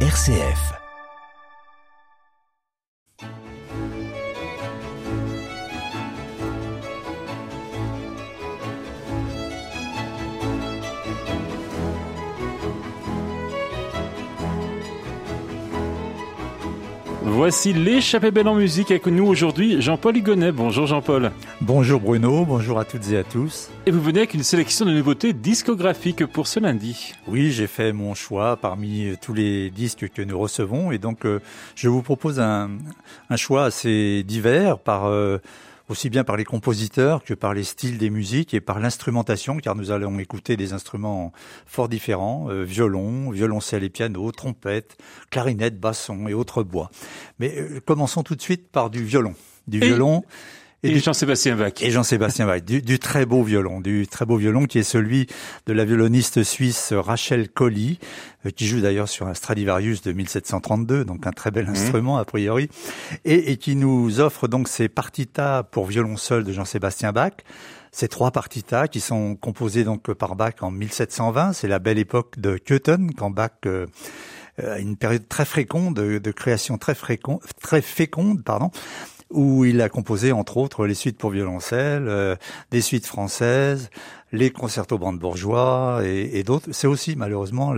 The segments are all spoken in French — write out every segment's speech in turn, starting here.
RCF. Voici l'échappée belle en musique avec nous aujourd'hui Jean-Paul Hugonnet. Bonjour Jean-Paul. Bonjour Bruno, bonjour à toutes et à tous. Et vous venez avec une sélection de nouveautés discographiques pour ce lundi. Oui, j'ai fait mon choix parmi tous les disques que nous recevons et donc euh, je vous propose un, un choix assez divers par euh, aussi bien par les compositeurs que par les styles des musiques et par l'instrumentation, car nous allons écouter des instruments fort différents, euh, violon, violoncelle et piano, trompette, clarinette, basson et autres bois. Mais euh, commençons tout de suite par du violon. Du et violon. Et, Jean-Sébastien Bach. Et Jean-Sébastien Bach, du, du, très beau violon, du très beau violon qui est celui de la violoniste suisse Rachel Colli, euh, qui joue d'ailleurs sur un Stradivarius de 1732, donc un très bel instrument mmh. a priori, et, et, qui nous offre donc ces partitas pour violon seul de Jean-Sébastien Bach. Ces trois partitas qui sont composées donc par Bach en 1720, c'est la belle époque de Köthen, quand Bach euh, a une période très féconde, de, de création très, fréquent, très féconde, pardon, où il a composé entre autres les suites pour violoncelle, euh, des suites françaises, les concertos brandebourgeois et, et d'autres. C'est aussi malheureusement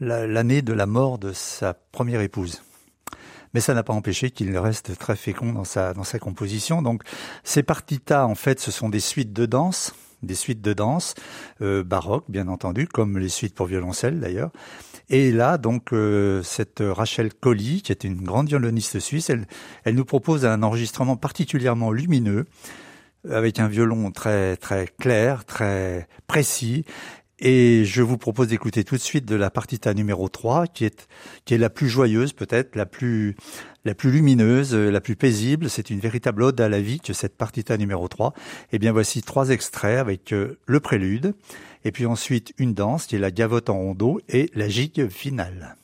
l'année la, de la mort de sa première épouse. Mais ça n'a pas empêché qu'il reste très fécond dans sa, dans sa composition. Donc ces partitas, en fait, ce sont des suites de danse, des suites de danse euh, baroques, bien entendu, comme les suites pour violoncelle d'ailleurs. Et là, donc, euh, cette Rachel Colli, qui est une grande violoniste suisse, elle, elle nous propose un enregistrement particulièrement lumineux, avec un violon très très clair, très précis. Et je vous propose d'écouter tout de suite de la partita numéro 3, qui est, qui est la plus joyeuse peut-être, la plus, la plus lumineuse, la plus paisible. C'est une véritable ode à la vie que cette partita numéro 3. Et bien voici trois extraits avec euh, le prélude, et puis ensuite une danse qui est la gavotte en rondeau et la gigue finale.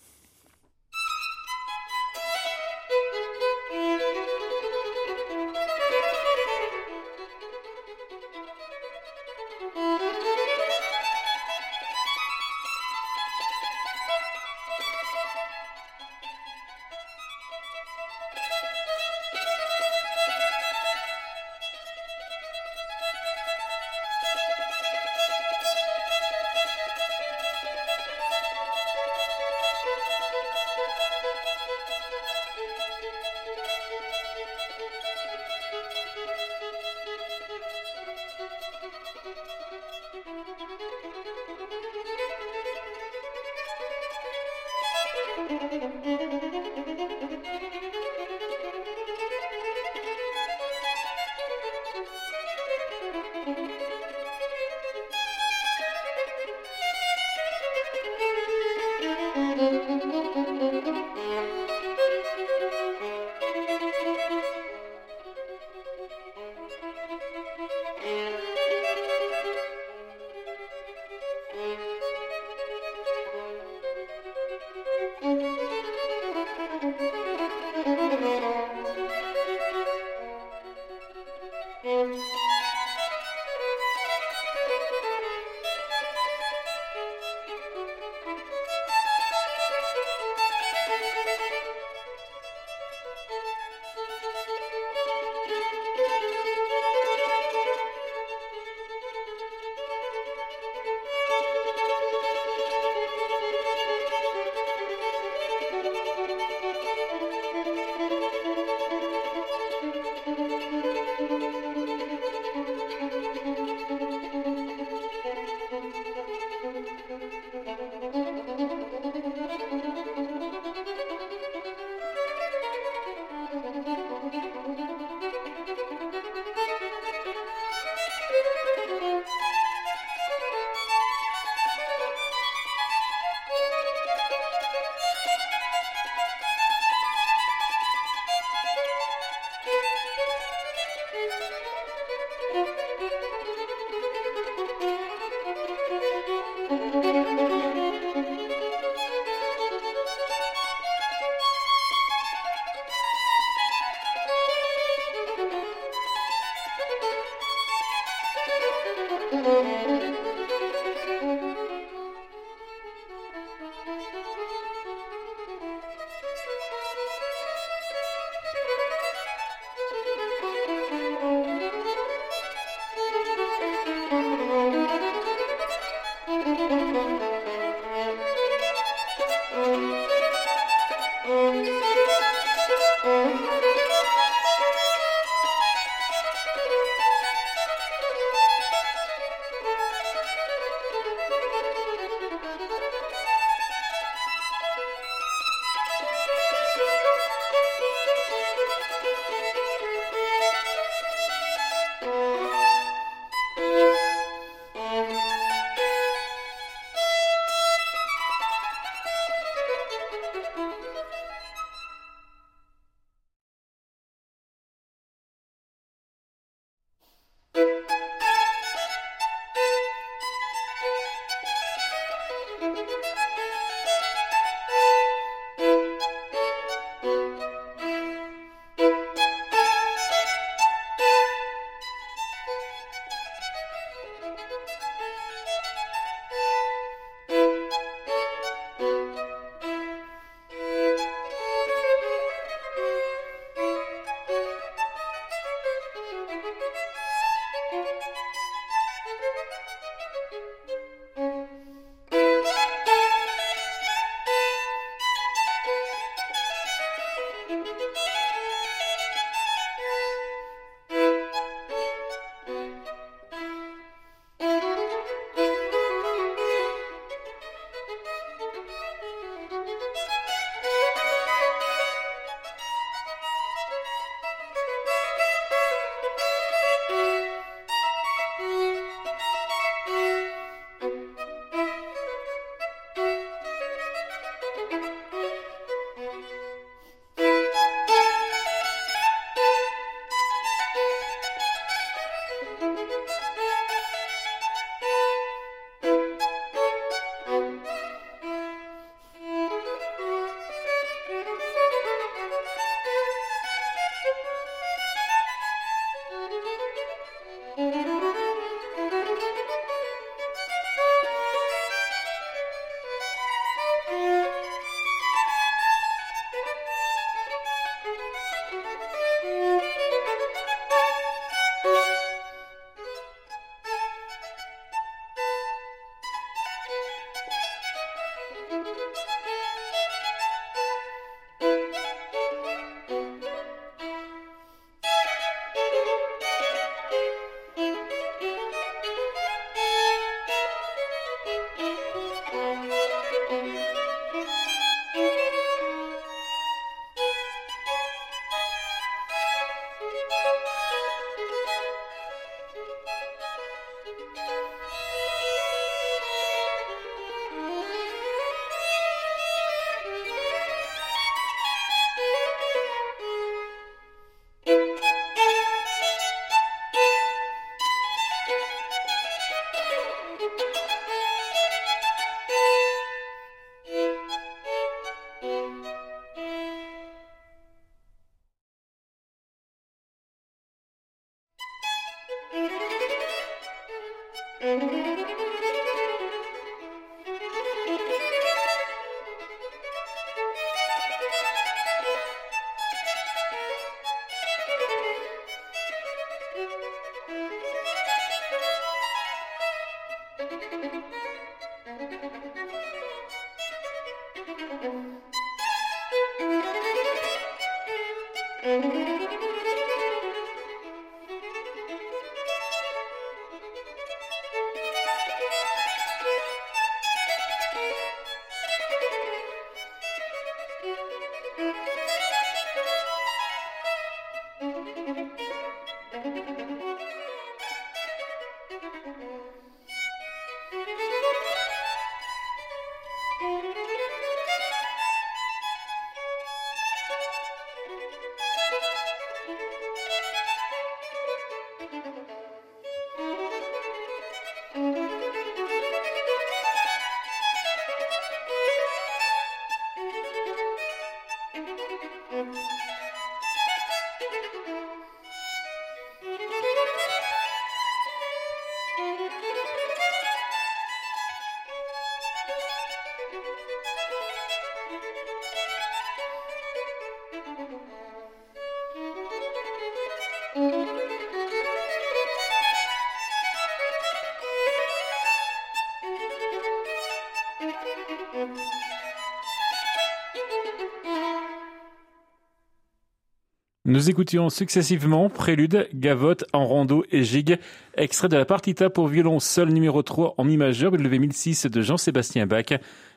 Nous écoutions successivement Prélude, Gavotte, En Rondeau et Gigue, extrait de la partita pour violon seul numéro 3 en mi majeur W 1006 de Jean-Sébastien Bach,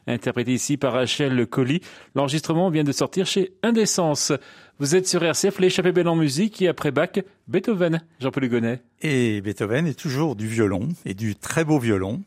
interprété ici par Rachel Colli. L'enregistrement vient de sortir chez Indécence. Vous êtes sur RCF, l'échappée belle en musique et après Bach, Beethoven, Jean-Paul Hugonnet. Et Beethoven est toujours du violon et du très beau violon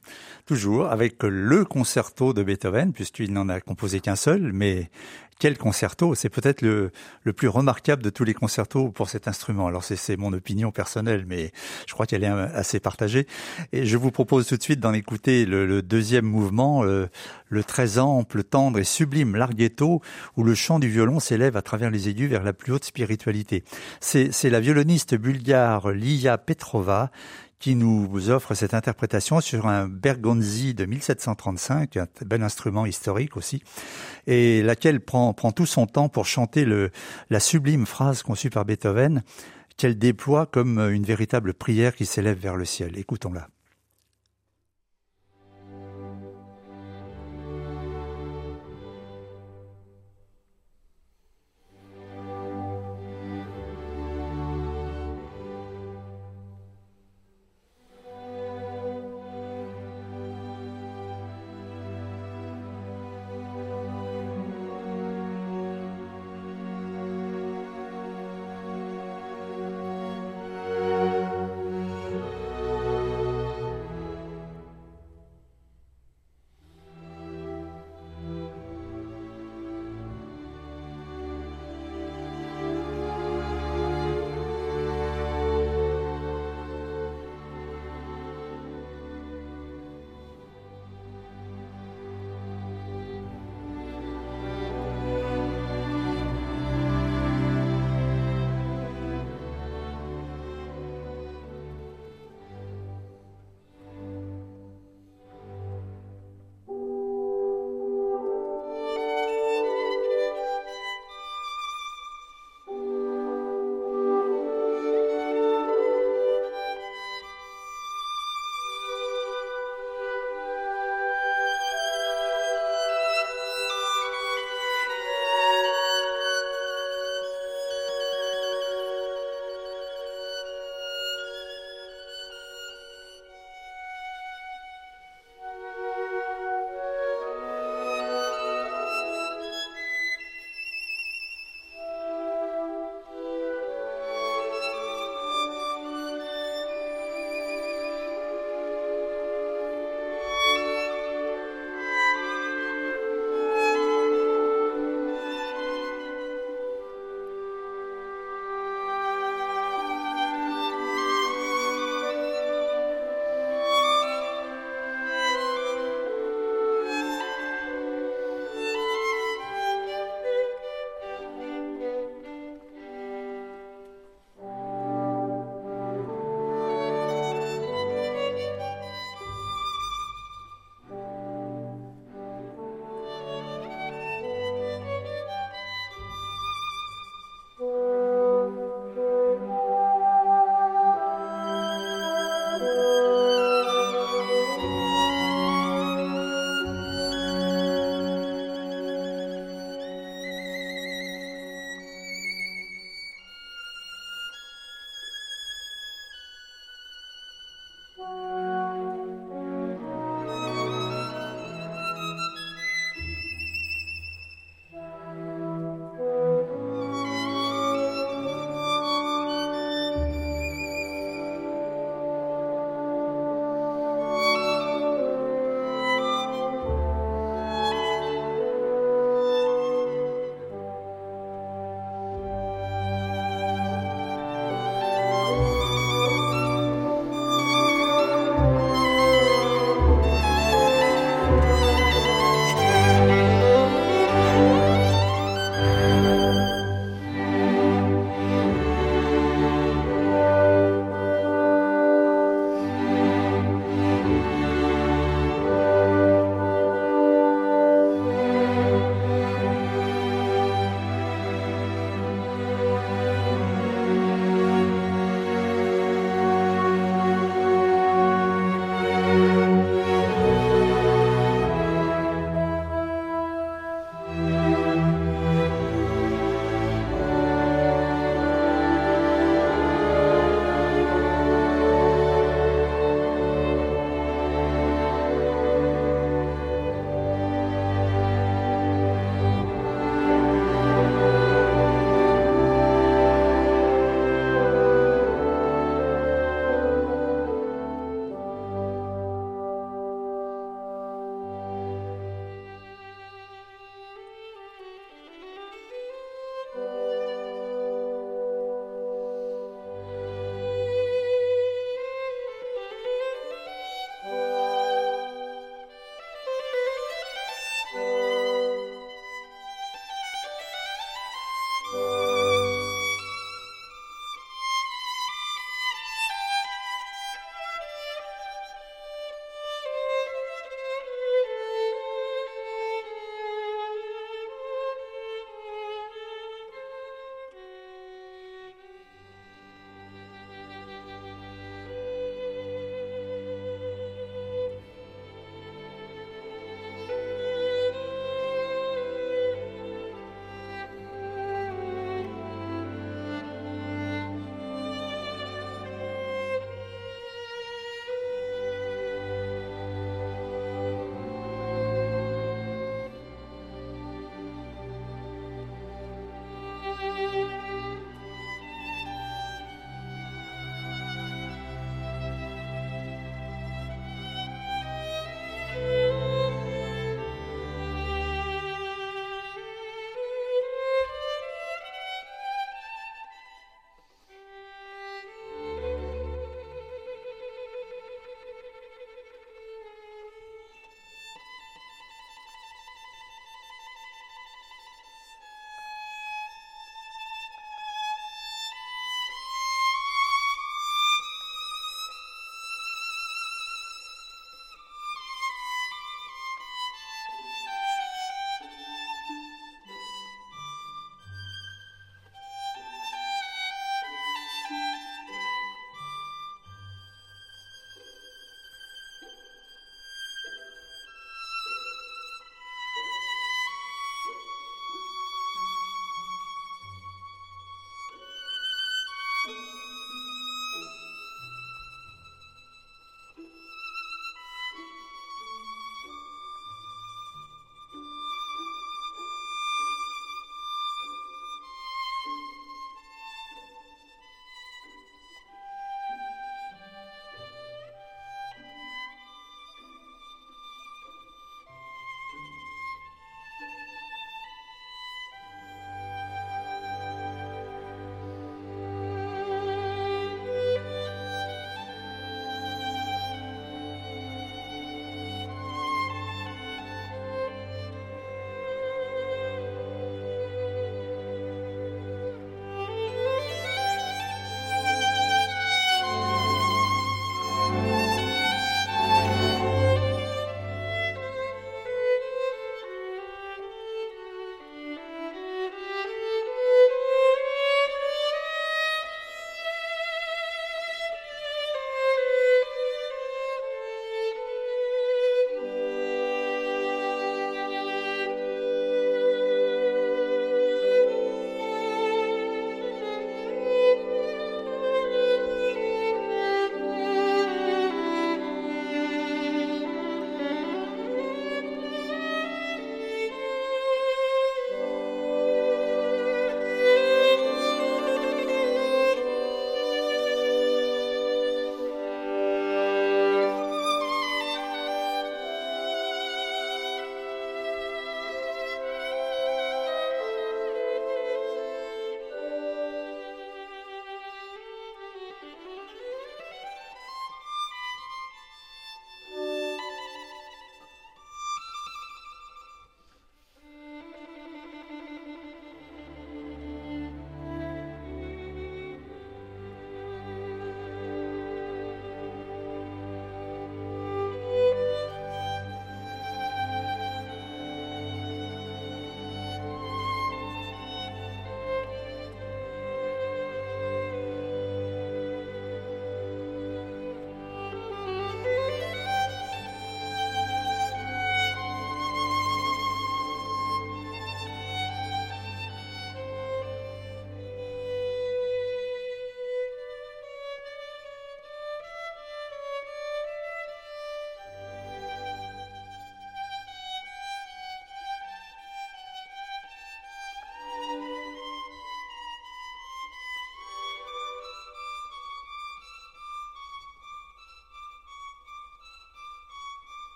toujours avec le concerto de Beethoven, puisqu'il n'en a composé qu'un seul, mais quel concerto? C'est peut-être le, le plus remarquable de tous les concertos pour cet instrument. Alors c'est mon opinion personnelle, mais je crois qu'elle est assez partagée. Et je vous propose tout de suite d'en écouter le, deuxième mouvement, le, le, très ample, tendre et sublime larghetto, où le chant du violon s'élève à travers les aigus vers la plus haute spiritualité. C'est la violoniste bulgare Lia Petrova qui nous offre cette interprétation sur un Bergonzi de 1735, un bel instrument historique aussi, et laquelle prend, tout son temps pour chanter la sublime phrase conçue par Beethoven, qu'elle déploie comme une véritable prière qui s'élève vers le ciel. Écoutons-la.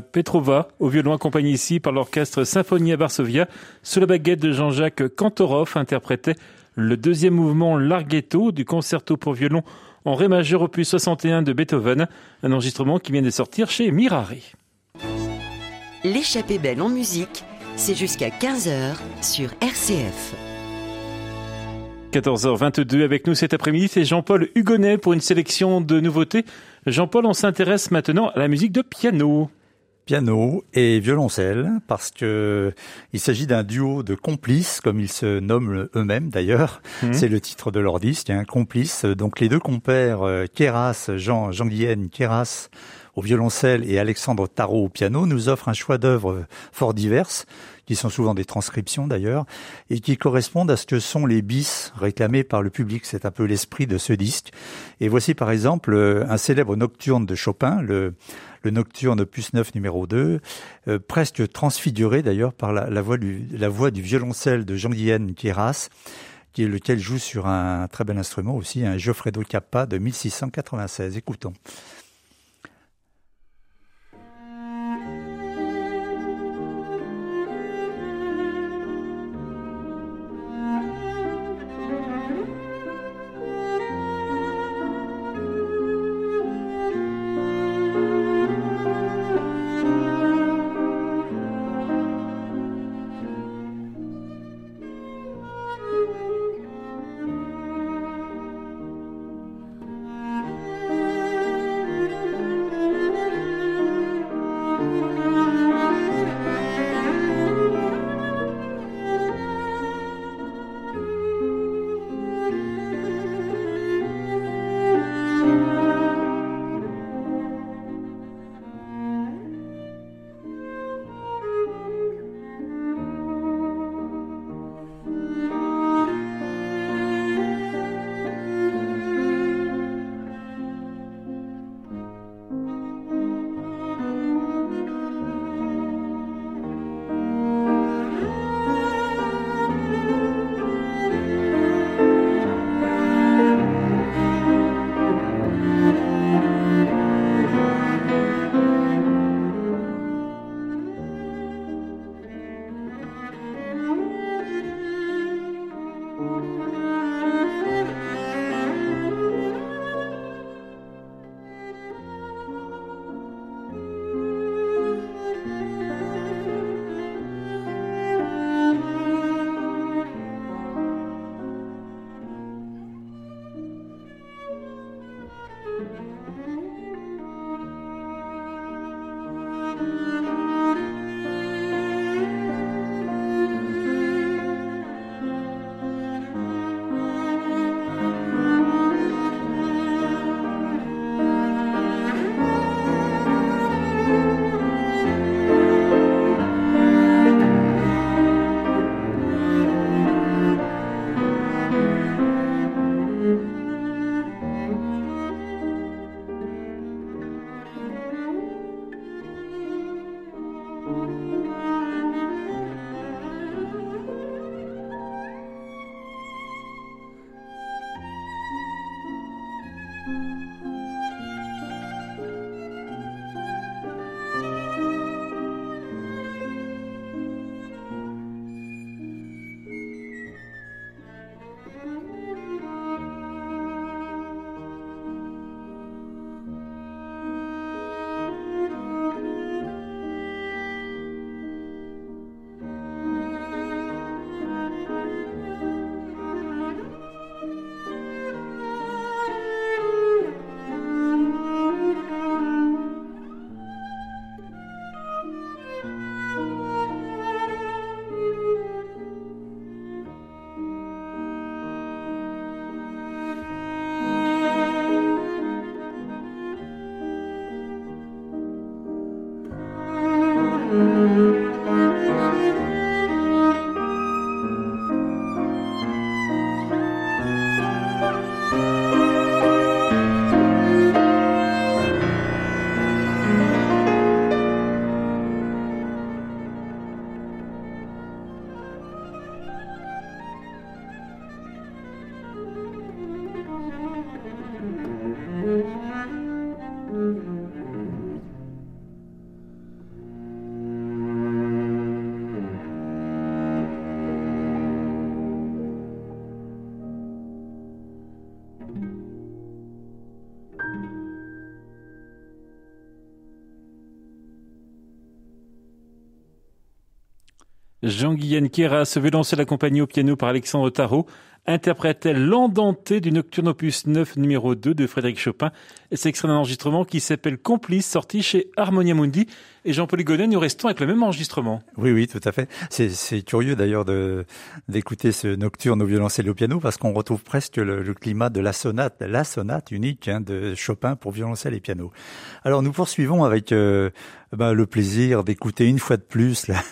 Petrova, au violon accompagnée ici par l'orchestre Symphonie à Varsovia, sous la baguette de Jean-Jacques Kantorov, interprétait le deuxième mouvement Larghetto du concerto pour violon en Ré majeur opus 61 de Beethoven, un enregistrement qui vient de sortir chez Mirari. L'échappée belle en musique, c'est jusqu'à 15h sur RCF. 14h22 avec nous cet après-midi, c'est Jean-Paul Hugonnet pour une sélection de nouveautés Jean-Paul, on s'intéresse maintenant à la musique de piano. Piano et violoncelle, parce que il s'agit d'un duo de complices, comme ils se nomment eux-mêmes d'ailleurs. Mhm. C'est le titre de leur disque, un complice. Donc les deux compères, euh, Keras, Jean, Jean-Guienne Keras au violoncelle et Alexandre Tarot au piano, nous offrent un choix d'œuvres fort diverses qui sont souvent des transcriptions d'ailleurs, et qui correspondent à ce que sont les bis réclamés par le public. C'est un peu l'esprit de ce disque. Et voici par exemple euh, un célèbre nocturne de Chopin, le, le nocturne opus 9 numéro 2, euh, presque transfiguré d'ailleurs par la, voix du, la voix du violoncelle de Jean-Guillaine Quieras, qui est lequel joue sur un très bel instrument aussi, un Geoffredo Cappa de 1696. Écoutons. Jean-Guyen Kéras, violoncelle accompagné au piano par Alexandre Tarot, interprétait l'endenté du Nocturne opus 9 numéro 2 de Frédéric Chopin. C'est extrait d'un enregistrement qui s'appelle Complice, sorti chez Harmonia Mundi. Et Jean-Paul nous restons avec le même enregistrement. Oui, oui, tout à fait. C'est curieux d'ailleurs d'écouter ce Nocturne au violoncelle et au piano parce qu'on retrouve presque le, climat de la sonate, la sonate unique hein, de Chopin pour violoncelle et piano. Alors nous poursuivons avec euh, ben, le plaisir d'écouter une fois de plus la,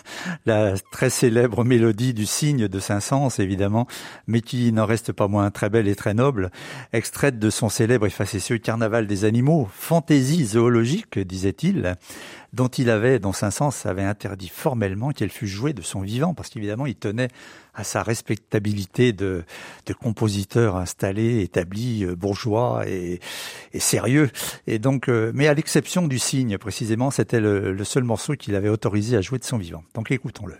la, très célèbre mélodie du cygne de Saint-Saëns, évidemment, mais qui n'en reste pas moins très belle et très noble, extraite de son célèbre et facétieux Carnaval des animaux, fantaisie zoologique, disait-il, dont il avait, dont Saint-Saëns avait interdit formellement qu'elle fût jouée de son vivant, parce qu'évidemment il tenait à sa respectabilité de, de compositeur installé, établi, euh, bourgeois et, et, sérieux. Et donc, euh, mais à l'exception du cygne, précisément, c'était le, le seul morceau qu'il avait autorisé à jouer de son vivant. Donc écoutons-le.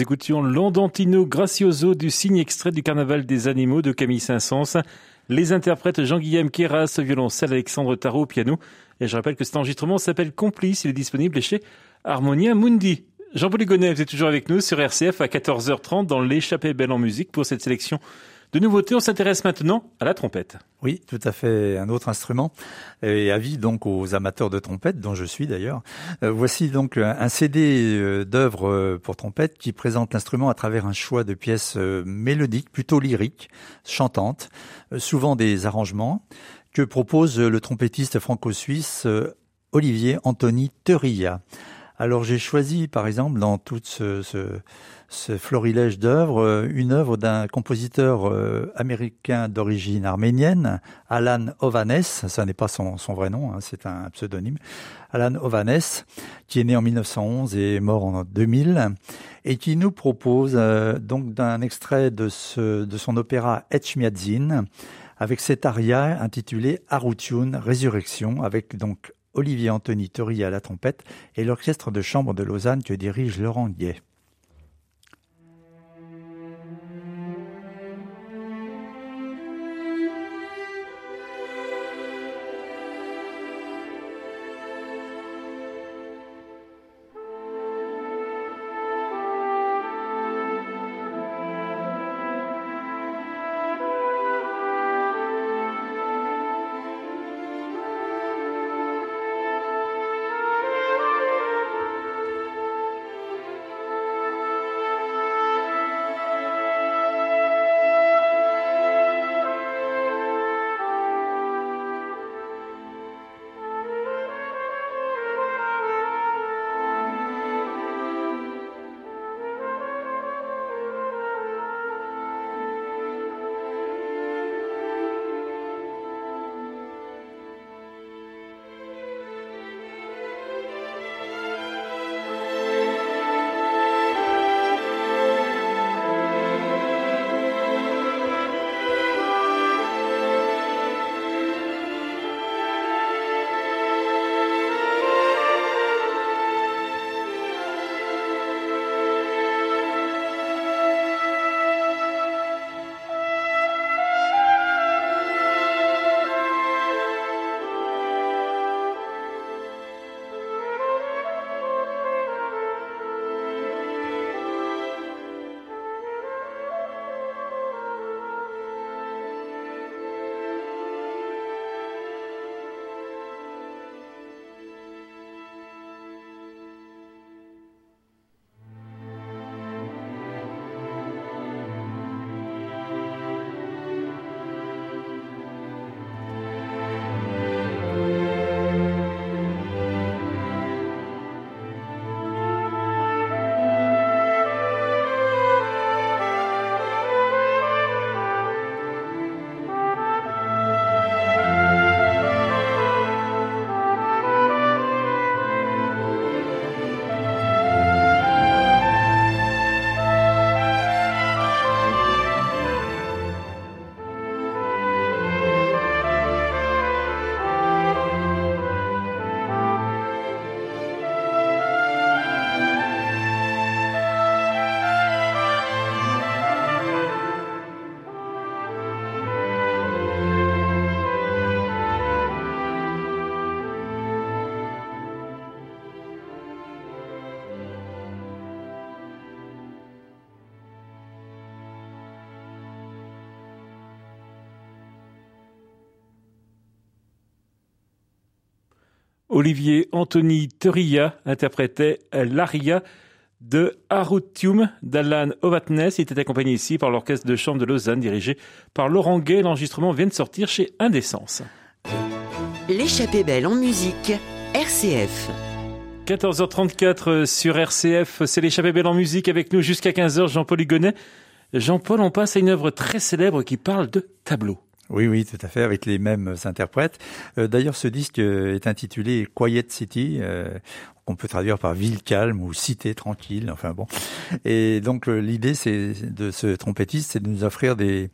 Nous écoutions l'Andantino Gracioso du signe extrait du Carnaval des animaux de Camille Saint-Saëns. Les interprètes Jean-Guillaume Kéras, violoncelle, Alexandre Tarot, piano. Et je rappelle que cet enregistrement s'appelle Complice. Il est disponible chez Harmonia Mundi. Jean-Paul Hugonnet, vous êtes toujours avec nous sur RCF à 14h30 dans l'échappée belle en musique pour cette sélection de nouveautés, on s'intéresse maintenant à la trompette. Oui, tout à fait, un autre instrument. Et avis donc aux amateurs de trompette, dont je suis d'ailleurs. Euh, voici donc un CD euh, d'œuvres euh, pour trompette qui présente l'instrument à travers un choix de pièces mélodiques, plutôt lyriques, chantantes, souvent des arrangements que propose le trompettiste franco-suisse Olivier Anthony Teurilla. Alors j'ai choisi par exemple dans tout ce, florilège d'œuvres euh, une œuvre d'un compositeur euh, américain d'origine arménienne, Alan Ovanes, ça n'est pas son, vrai nom, hein, c'est un pseudonyme, Alan Ovanes, qui est né en 1911 et mort en 2000, et qui nous propose euh, donc d'un extrait de, son opéra Etchmiadzin, avec cet aria intitulé Arutune, Résurrection, avec donc Olivier Anthony Tori à la trompette et l'orchestre de chambre de Lausanne que dirige Laurent Guet. Olivier Anthony Teria interprétait l'aria de Arutium d'Alan Ovatnes. Il était accompagné ici par l'orchestre de chambre de Lausanne dirigé par Laurent Gay. L'enregistrement vient de sortir chez Indécence. L'échappée belle en musique, RCF. 14h34 sur RCF, c'est l'échappée belle en musique avec nous jusqu'à 15h, Jean-Paul Hugonnet. Jean-Paul, on passe à une œuvre très célèbre qui parle de tableau. Oui, oui, tout à fait, avec les mêmes interprètes. Euh, d'ailleurs, ce disque euh, est intitulé Quiet City, euh, qu'on peut traduire par ville calme ou cité tranquille. Enfin bon. Et donc l'idée, c'est de ce trompettiste, c'est de nous offrir des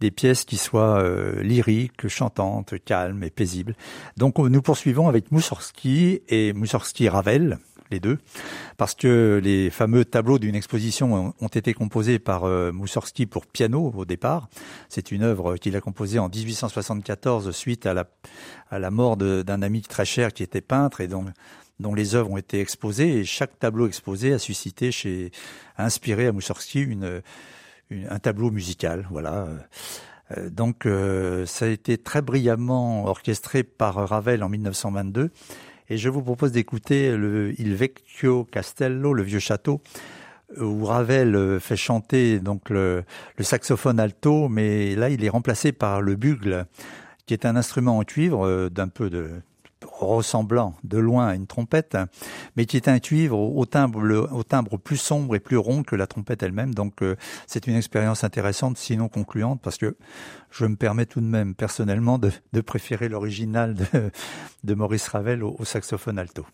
des pièces qui soient lyriques, chantantes, calmes et paisibles. Donc nous poursuivons avec Moussorski et Moussorski Ravel les deux, parce que les fameux tableaux d'une exposition ont été composés par euh, Moussorski pour piano au départ. C'est une œuvre qu'il a composée en 1874 suite à la, à la mort d'un ami très cher qui était peintre et dont, dont les œuvres ont été exposées. Et chaque tableau exposé a suscité chez, a inspiré à Moussorski une, un tableau musical. Voilà. Euh, donc euh, ça a été très brillamment orchestré par Ravel en 1922 et je vous propose d'écouter le Il Vecchio Castello, le vieux château, où Ravel euh, fait chanter donc le, le saxophone alto, mais là il est remplacé par le bugle, qui est un instrument en cuivre euh, d'un peu de ressemblant de loin à une trompette, mais qui est un cuivre au timbre, plus sombre et plus rond que la trompette elle-même. Donc euh, c'est une expérience intéressante, sinon concluante, parce que je me permets tout de même personnellement de, préférer l'original de, Maurice Ravel au saxophone alto.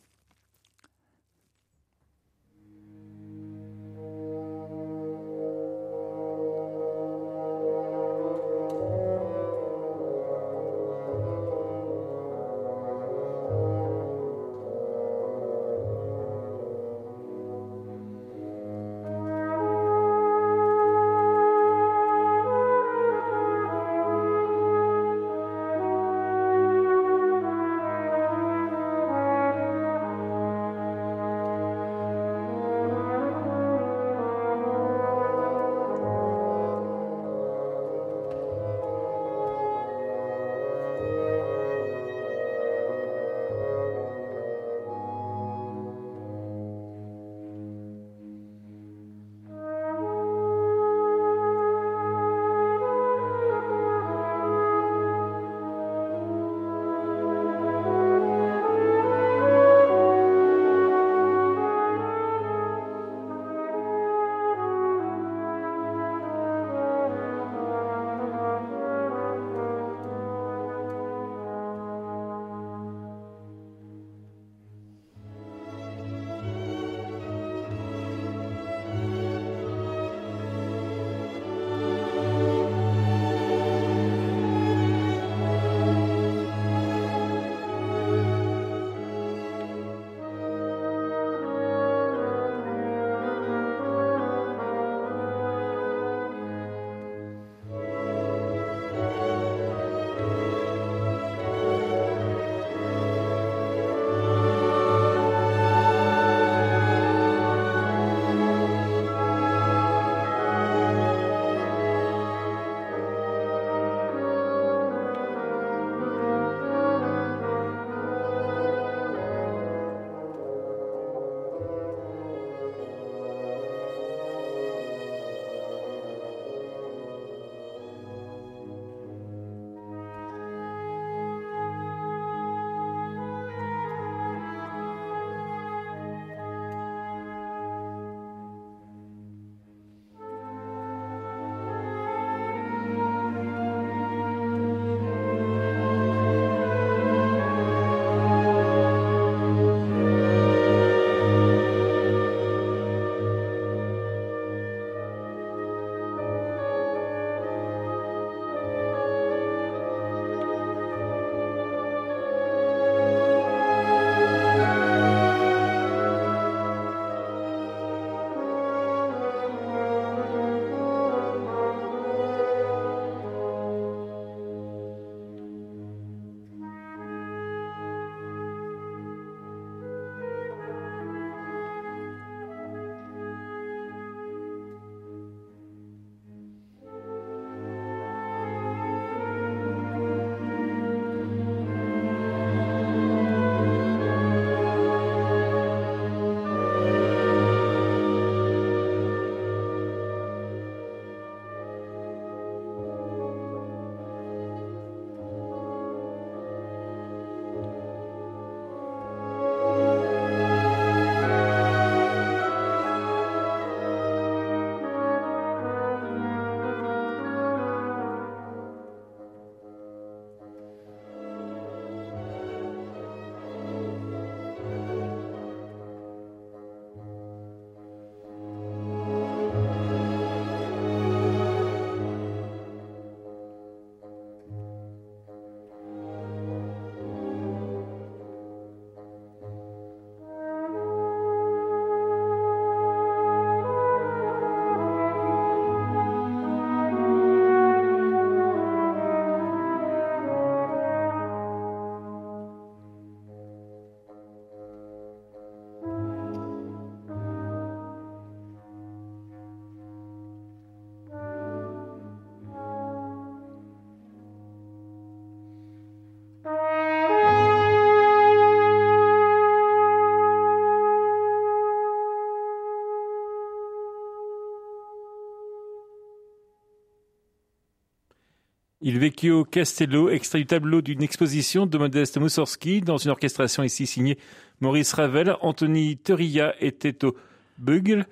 Vecchio Castello, extrait du tableau d'une exposition de Modeste Moussorski dans une orchestration ici signée Maurice Ravel, Anthony Teria et Teto Bugle,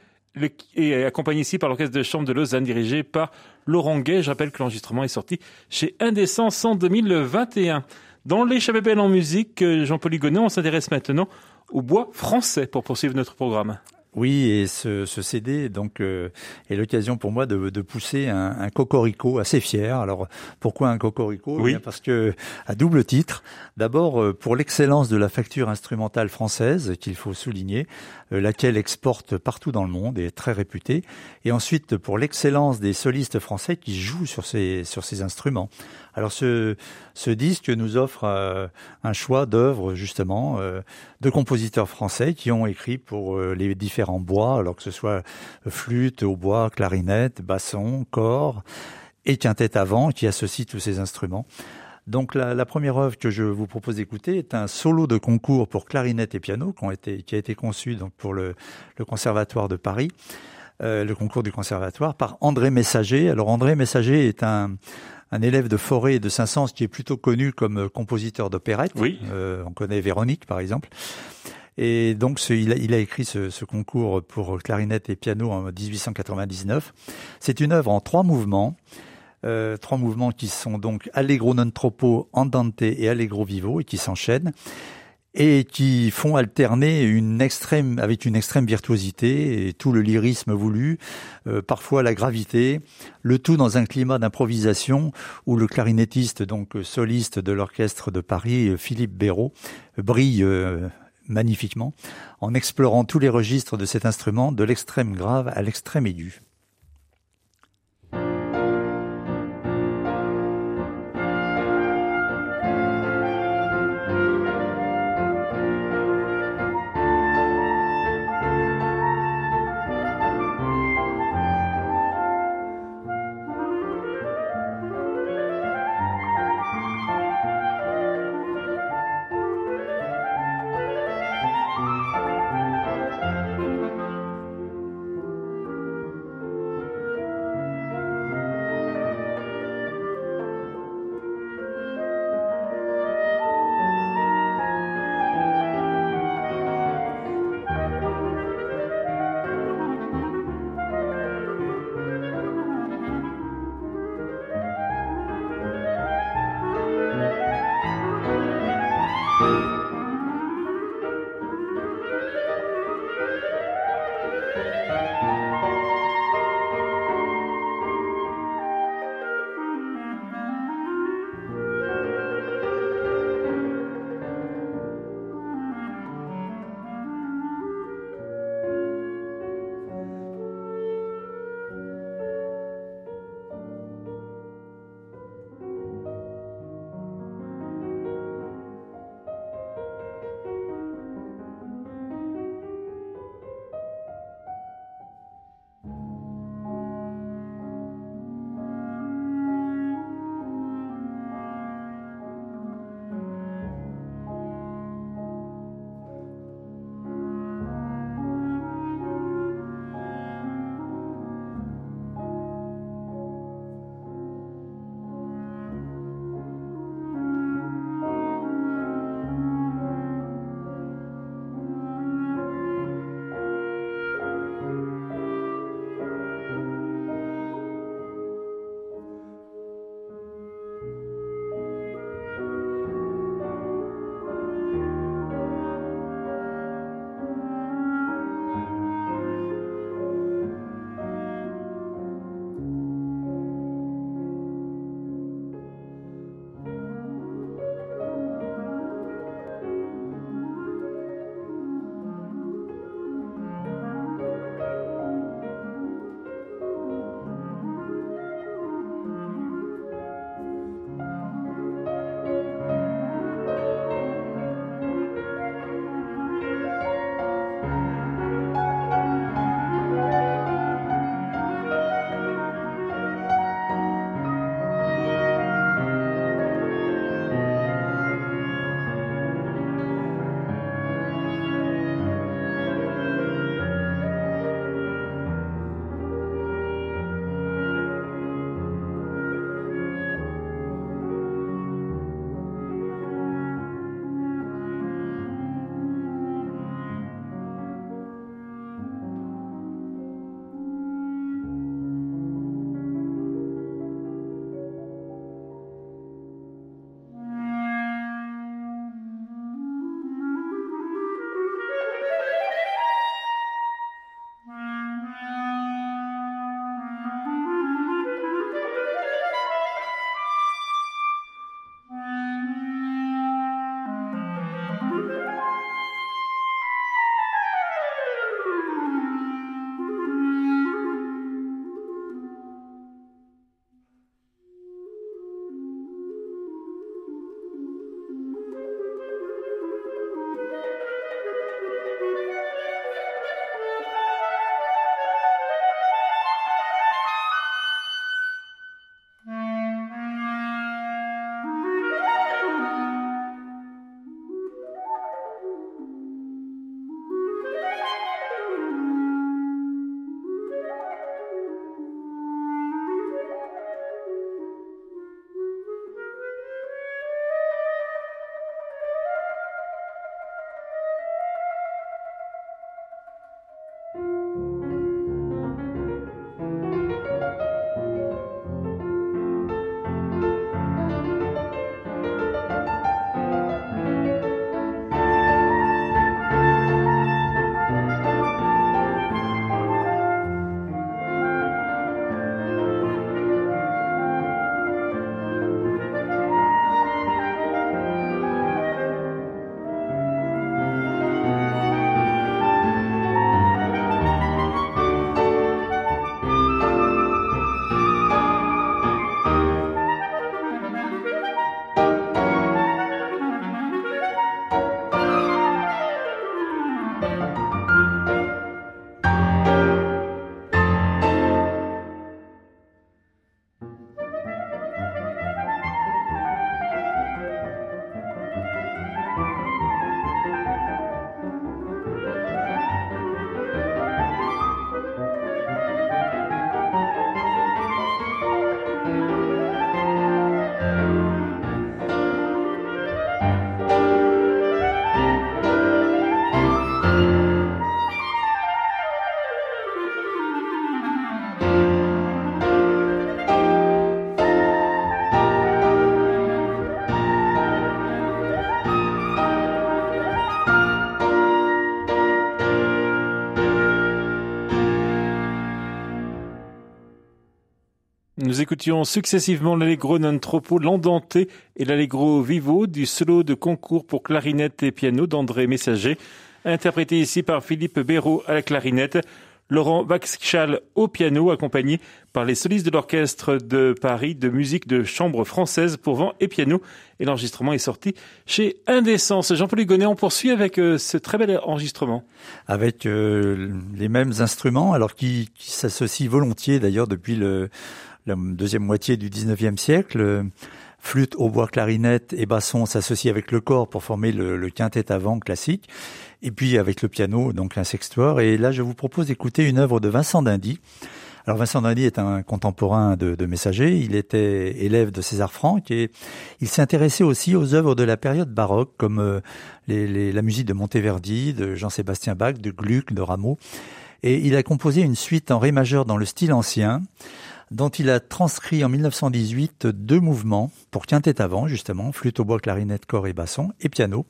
et accompagné ici par l'orchestre de chambre de Lausanne dirigé par Laurent Gay. Je rappelle que l'enregistrement est sorti chez Indécence en 2021. Dans l'échappée belle en musique, Jean-Paul Hugonnet, on s'intéresse maintenant au bois français pour poursuivre notre programme. Oui, et ce, ce CD donc euh, est l'occasion pour moi de, de pousser un, un, cocorico assez fier. Alors pourquoi un cocorico? Oui, parce que à double titre. D'abord euh, pour l'excellence de la facture instrumentale française qu'il faut souligner, laquelle exporte partout dans le monde et est très réputée. Et ensuite pour l'excellence des solistes français qui jouent sur ces instruments. Alors ce, disque nous offre euh, un choix d'œuvres justement euh, de compositeurs français qui ont écrit pour euh, les différents bois, alors que ce soit flûte, hautbois, clarinette, basson, corps et quintette avant qui associe tous ces instruments. Donc la, la, première œuvre que je vous propose d'écouter est un solo de concours pour clarinette et piano qui, ont été, qui a été conçu donc pour le, le Conservatoire de Paris. Euh, le concours du conservatoire par André Messager. Alors André Messager est un, un élève de Forêt et de Saint-Saëns qui est plutôt connu comme euh, compositeur d'opérette. Oui. Euh, on connaît Véronique, par exemple. Et donc, ce, il, a, il, a, écrit ce, ce, concours pour clarinette et piano en 1899. C'est une œuvre en trois mouvements. Euh, trois mouvements qui sont donc Allegro non troppo, Andante et Allegro vivo et qui s'enchaînent et qui font alterner une extrême avec une extrême virtuosité et tout le lyrisme voulu, euh, parfois la gravité, le tout dans un climat d'improvisation où le clarinettiste donc soliste de l'orchestre de Paris Philippe Béraud brille euh, magnifiquement en explorant tous les registres de cet instrument de l'extrême grave à l'extrême aigu. Écoutions successivement l'allegro non troppo, l'andanté et l'allegro vivo du solo de concours pour clarinette et piano d'André Messager, interprété ici par Philippe Béraud à la clarinette, Laurent Baxchal au piano, accompagné par les solistes de l'orchestre de Paris de musique de chambre française pour vent et piano. Et l'enregistrement est sorti chez Indécence. Jean-Paul Hugonnet, on poursuit avec euh, ce très bel enregistrement. Avec euh, les mêmes instruments, alors qui, qui s'associent volontiers d'ailleurs depuis le la deuxième moitié du 19e siècle. Flûte, hautbois, clarinette et basson s'associent avec le corps pour former le, quintet avant classique, et puis avec le piano, donc un sextoire. Et là, je vous propose d'écouter une œuvre de Vincent Dindy. Alors Vincent Dindy est un contemporain de, Messager, il était élève de César Franck et il s'est intéressé aussi aux œuvres de la période baroque comme euh, la musique de Monteverdi, de Jean-Sébastien Bach, de Gluck, de Rameau. Et il a composé une suite en ré majeur dans le style ancien dont il a transcrit en 1918 deux mouvements pour quintet avant, justement, flûte au bois, clarinette, corps et basson, et piano,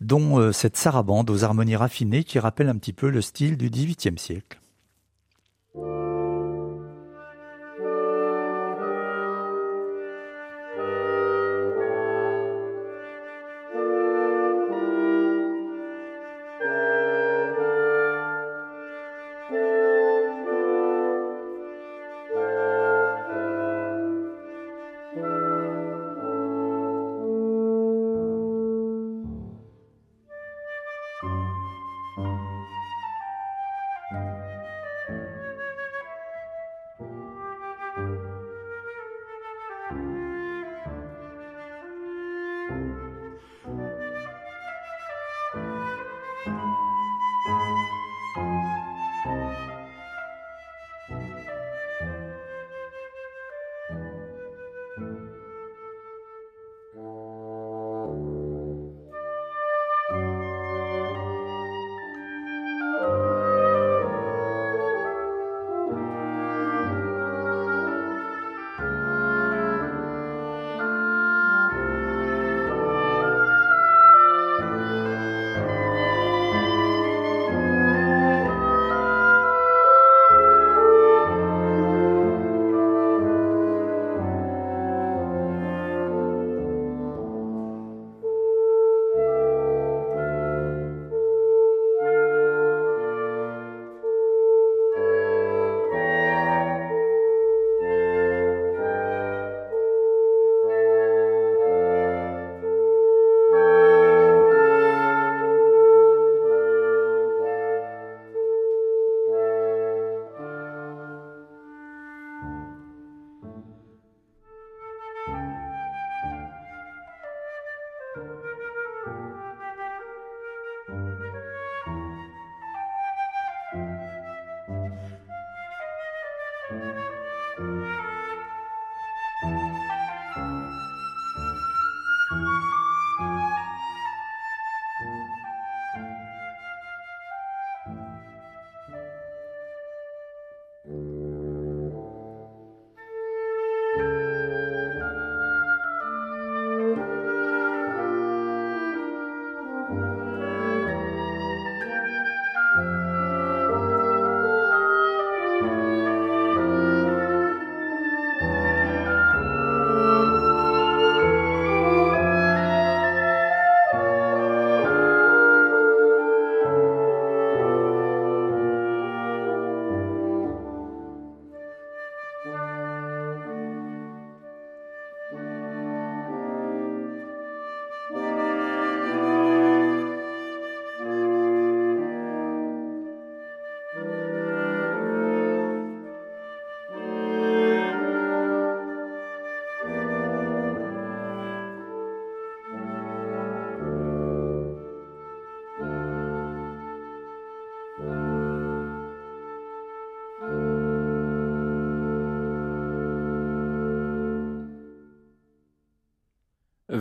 dont euh, cette sarabande aux harmonies raffinées qui rappelle un petit peu le style du XVIIIe siècle.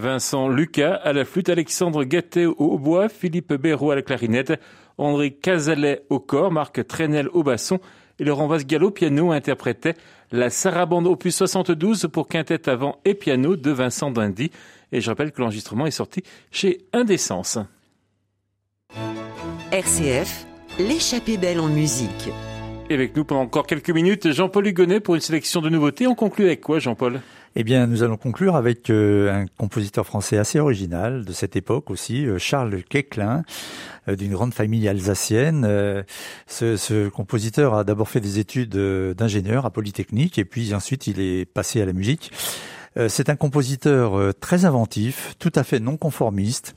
Vincent Lucas à la flûte, Alexandre Gattet au hautbois, Philippe Béraud à la clarinette, André Cazalet au corps, Marc Trenel au basson et Laurent Vasgal au piano interprétait la Sarabande opus 72 pour quintette avant et piano de Vincent Dindy. Et je rappelle que l'enregistrement est sorti chez Indécence. RCF, l'échappée belle en musique. Et avec nous pendant encore quelques minutes, Jean-Paul Hugonnet pour une sélection de nouveautés. On conclut avec quoi, Jean-Paul? Eh bien, nous allons conclure avec euh, un compositeur français assez original de cette époque aussi, euh, Charles Quéclin, euh, d'une grande famille alsacienne. Ce, ce, compositeur a d'abord fait des études d'ingénieur à Polytechnique et puis ensuite il est passé à la musique. Euh, c'est un compositeur euh, très inventif, tout à fait non conformiste,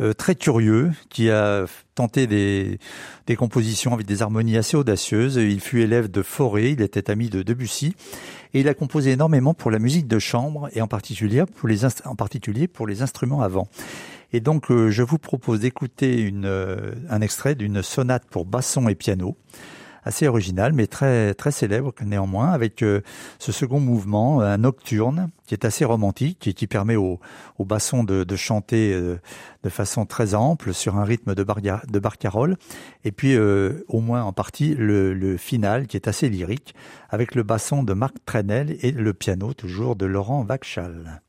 euh, très curieux, qui a tenté des, des compositions avec des harmonies assez audacieuses. Il fut élève de Fauré, il était ami de Debussy, et il a composé énormément pour la musique de chambre et en particulier pour les, en particulier pour les instruments avant. Et donc, je vous propose d'écouter un extrait d'une sonate pour basson et piano assez original, mais très très célèbre néanmoins, avec euh, ce second mouvement, un nocturne, qui est assez romantique et qui permet au, au basson de, de chanter euh, de façon très ample sur un rythme de, barca, de barcarolle, et puis euh, au moins en partie le, le, final qui est assez lyrique, avec le basson de Marc Trenel et le piano toujours de Laurent Vachal.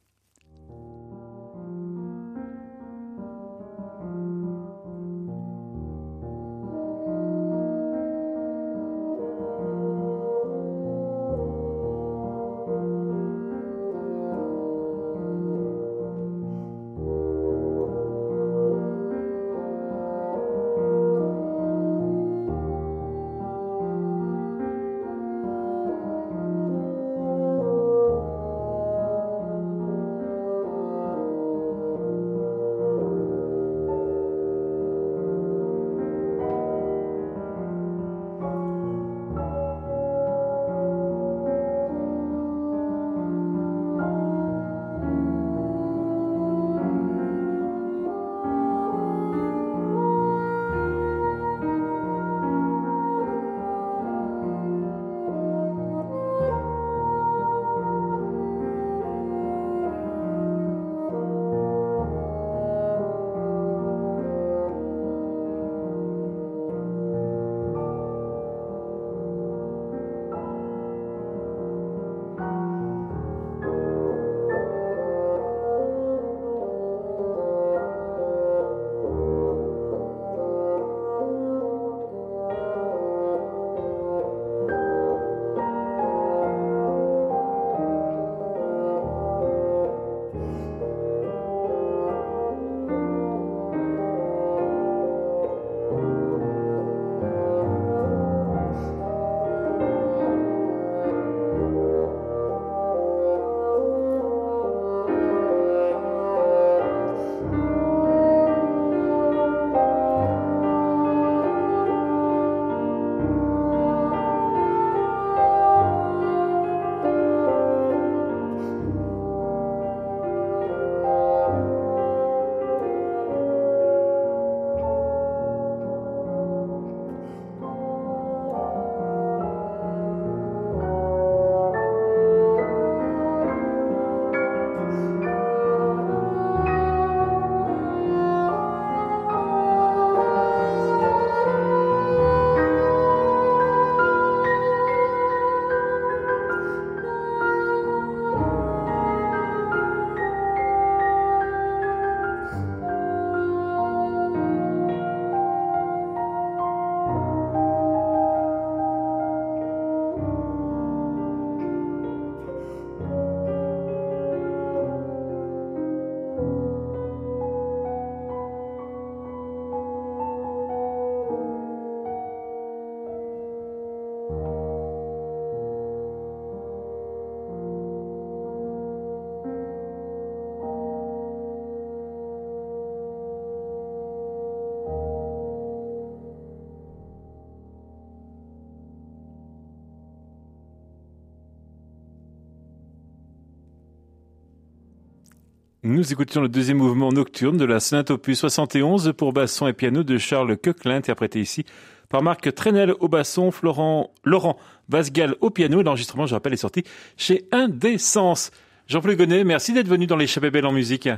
Nous écoutions le deuxième mouvement nocturne de la sonate opus 71 pour basson et piano de Charles Coquelin, interprété ici par Marc Trenel au basson, Florent, Laurent Vasgal au piano. L'enregistrement, je rappelle, est sorti chez Indécence. Jean-Paul Gonnet, merci d'être venu dans l'échappée belle en musique.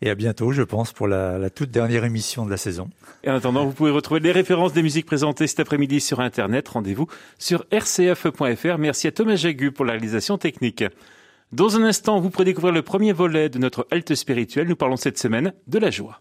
Et à bientôt, je pense, pour la, la, toute dernière émission de la saison. Et en attendant, vous pouvez retrouver les références des musiques présentées cet après-midi sur Internet. Rendez-vous sur rcf.fr. Merci à Thomas Jagu pour la réalisation technique. Dans un instant, vous pourrez découvrir le premier volet de notre halte spirituelle. Nous parlons cette semaine de la joie.